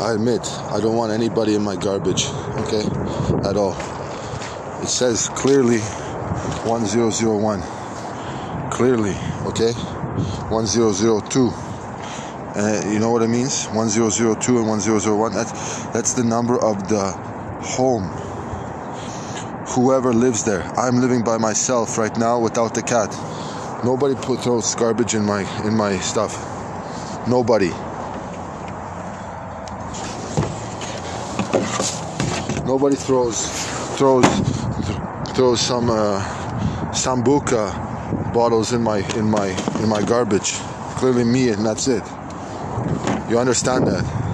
I admit, I don't want anybody in my garbage, okay? At all. It says clearly 1001. Clearly, okay? 1002. Uh, you know what it means? 1002 and 1001. That's, that's the number of the home. Whoever lives there. I'm living by myself right now without the cat. Nobody put throws garbage in my in my stuff. Nobody. Nobody throws throws throws some uh, sambuca bottles in my in my in my garbage. Clearly me and that's it. You understand that?